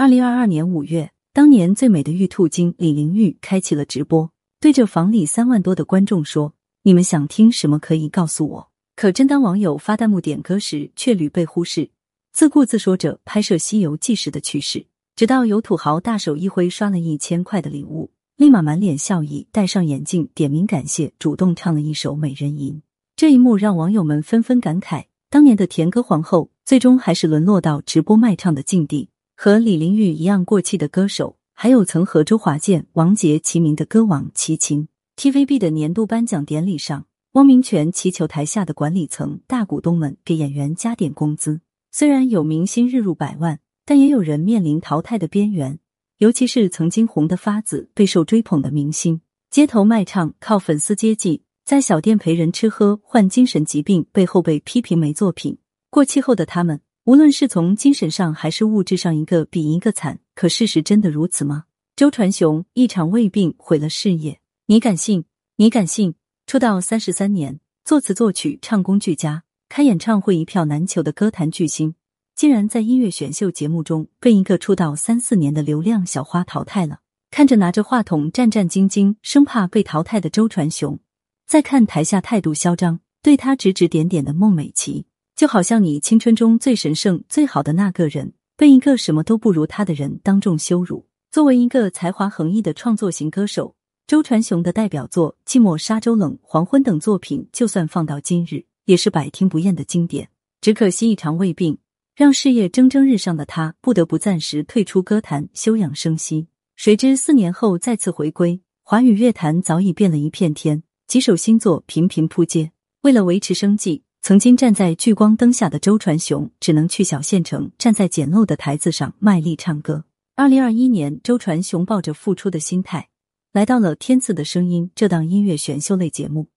二零二二年五月，当年最美的玉兔精李玲玉开启了直播，对着房里三万多的观众说：“你们想听什么可以告诉我。”可真当网友发弹幕点歌时，却屡被忽视，自顾自说着拍摄《西游记》时的趣事。直到有土豪大手一挥刷了一千块的礼物，立马满脸笑意，戴上眼镜点名感谢，主动唱了一首《美人吟》。这一幕让网友们纷纷感慨：当年的甜歌皇后，最终还是沦落到直播卖唱的境地。和李玲玉一样过气的歌手，还有曾和周华健、王杰齐名的歌王齐秦。TVB 的年度颁奖典礼上，汪明荃祈求台下的管理层、大股东们给演员加点工资。虽然有明星日入百万，但也有人面临淘汰的边缘。尤其是曾经红得发紫、备受追捧的明星，街头卖唱，靠粉丝接济。在小店陪人吃喝，患精神疾病，背后被批评没作品。过气后的他们，无论是从精神上还是物质上，一个比一个惨。可事实真的如此吗？周传雄一场胃病毁了事业，你敢信？你敢信？出道三十三年，作词作曲唱功俱佳，开演唱会一票难求的歌坛巨星，竟然在音乐选秀节目中被一个出道三四年的流量小花淘汰了。看着拿着话筒战战兢兢，生怕被淘汰的周传雄。再看台下态度嚣张、对他指指点点的孟美岐，就好像你青春中最神圣、最好的那个人，被一个什么都不如他的人当众羞辱。作为一个才华横溢的创作型歌手，周传雄的代表作《寂寞沙洲冷》《黄昏》等作品，就算放到今日，也是百听不厌的经典。只可惜一场胃病，让事业蒸蒸日上的他不得不暂时退出歌坛休养生息。谁知四年后再次回归，华语乐坛早已变了一片天。几首新作频频扑街，为了维持生计，曾经站在聚光灯下的周传雄只能去小县城，站在简陋的台子上卖力唱歌。二零二一年，周传雄抱着复出的心态，来到了《天赐的声音》这档音乐选秀类节目，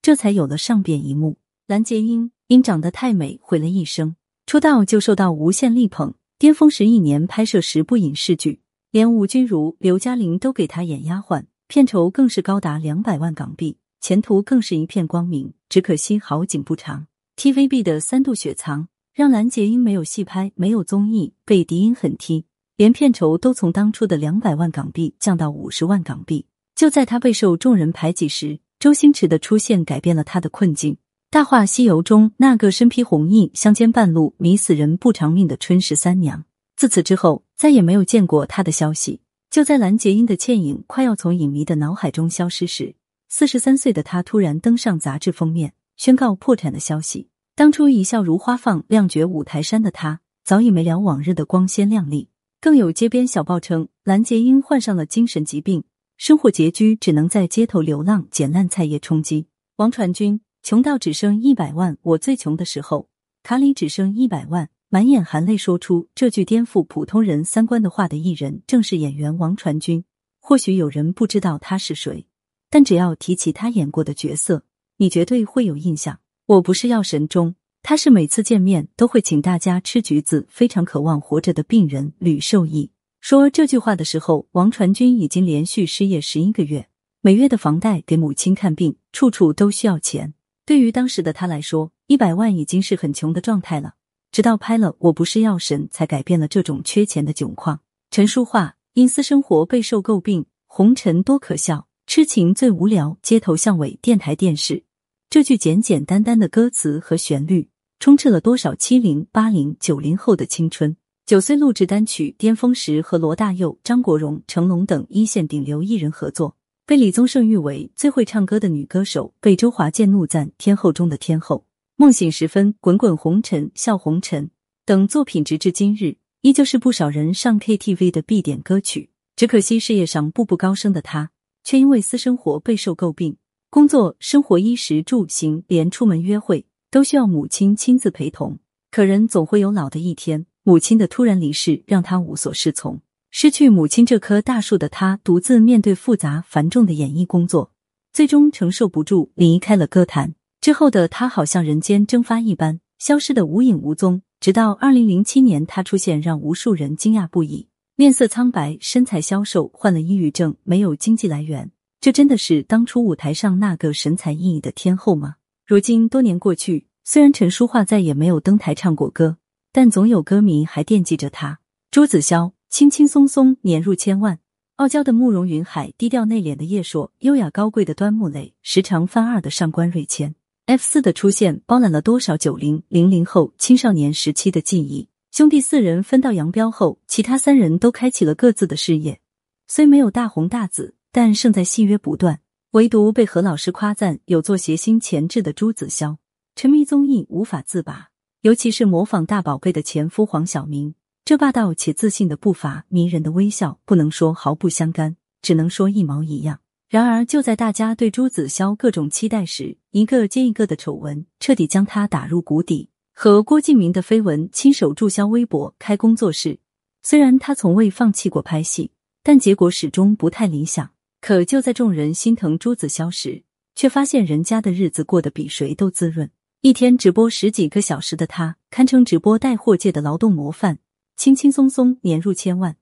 这才有了上边一幕。蓝洁瑛因长得太美毁了一生，出道就受到无限力捧，巅峰时一年拍摄十部影视剧，连吴君如、刘嘉玲都给他演丫鬟，片酬更是高达两百万港币。前途更是一片光明，只可惜好景不长。TVB 的三度雪藏让蓝洁瑛没有戏拍，没有综艺，被敌影狠踢，连片酬都从当初的两百万港币降到五十万港币。就在他备受众人排挤时，周星驰的出现改变了他的困境。《大话西游》中那个身披红衣、相间半路迷死人不偿命的春十三娘，自此之后再也没有见过他的消息。就在蓝洁瑛的倩影快要从影迷的脑海中消失时。四十三岁的他突然登上杂志封面，宣告破产的消息。当初一笑如花放、亮绝五台山的他，早已没了往日的光鲜亮丽。更有街边小报称，蓝洁瑛患上了精神疾病，生活拮据，只能在街头流浪，捡烂菜叶充饥。王传君穷到只剩一百万，我最穷的时候，卡里只剩一百万，满眼含泪说出这句颠覆普通人三观的话的艺人，正是演员王传君。或许有人不知道他是谁。但只要提起他演过的角色，你绝对会有印象。我不是药神中，他是每次见面都会请大家吃橘子，非常渴望活着的病人吕受益。说这句话的时候，王传君已经连续失业十一个月，每月的房贷、给母亲看病，处处都需要钱。对于当时的他来说，一百万已经是很穷的状态了。直到拍了《我不是药神》，才改变了这种缺钱的窘况。陈淑桦因私生活备受诟病，红尘多可笑。痴情最无聊，街头巷尾，电台电视，这句简简单单的歌词和旋律，充斥了多少七零、八零、九零后的青春。九岁录制单曲巅峰时，和罗大佑、张国荣、成龙等一线顶流艺人合作，被李宗盛誉为最会唱歌的女歌手，被周华健怒赞天后中的天后。梦醒时分、滚滚红尘、笑红尘等作品，直至今日，依旧是不少人上 KTV 的必点歌曲。只可惜事业上步步高升的他。却因为私生活备受诟病，工作、生活、衣食住行，连出门约会都需要母亲亲自陪同。可人总会有老的一天，母亲的突然离世让他无所适从。失去母亲这棵大树的他，独自面对复杂繁重的演艺工作，最终承受不住，离开了歌坛。之后的他，好像人间蒸发一般，消失的无影无踪。直到二零零七年，他出现，让无数人惊讶不已。面色苍白，身材消瘦，患了抑郁症，没有经济来源。这真的是当初舞台上那个神采奕奕的天后吗？如今多年过去，虽然陈淑桦再也没有登台唱过歌，但总有歌迷还惦记着她。朱子骁轻轻松松年入千万。傲娇的慕容云海，低调内敛的叶烁，优雅高贵的端木磊，时常翻二的上官瑞谦。F 四的出现，包揽了多少九零零零后青少年时期的记忆？兄弟四人分道扬镳后，其他三人都开启了各自的事业，虽没有大红大紫，但胜在戏约不断。唯独被何老师夸赞有做谐星潜质的朱子骁，沉迷综艺无法自拔，尤其是模仿大宝贝的前夫黄晓明。这霸道且自信的步伐，迷人的微笑，不能说毫不相干，只能说一毛一样。然而，就在大家对朱子骁各种期待时，一个接一个的丑闻彻底将他打入谷底。和郭敬明的绯闻，亲手注销微博、开工作室。虽然他从未放弃过拍戏，但结果始终不太理想。可就在众人心疼朱子骁时，却发现人家的日子过得比谁都滋润。一天直播十几个小时的他，堪称直播带货界的劳动模范。轻轻松松年入千万，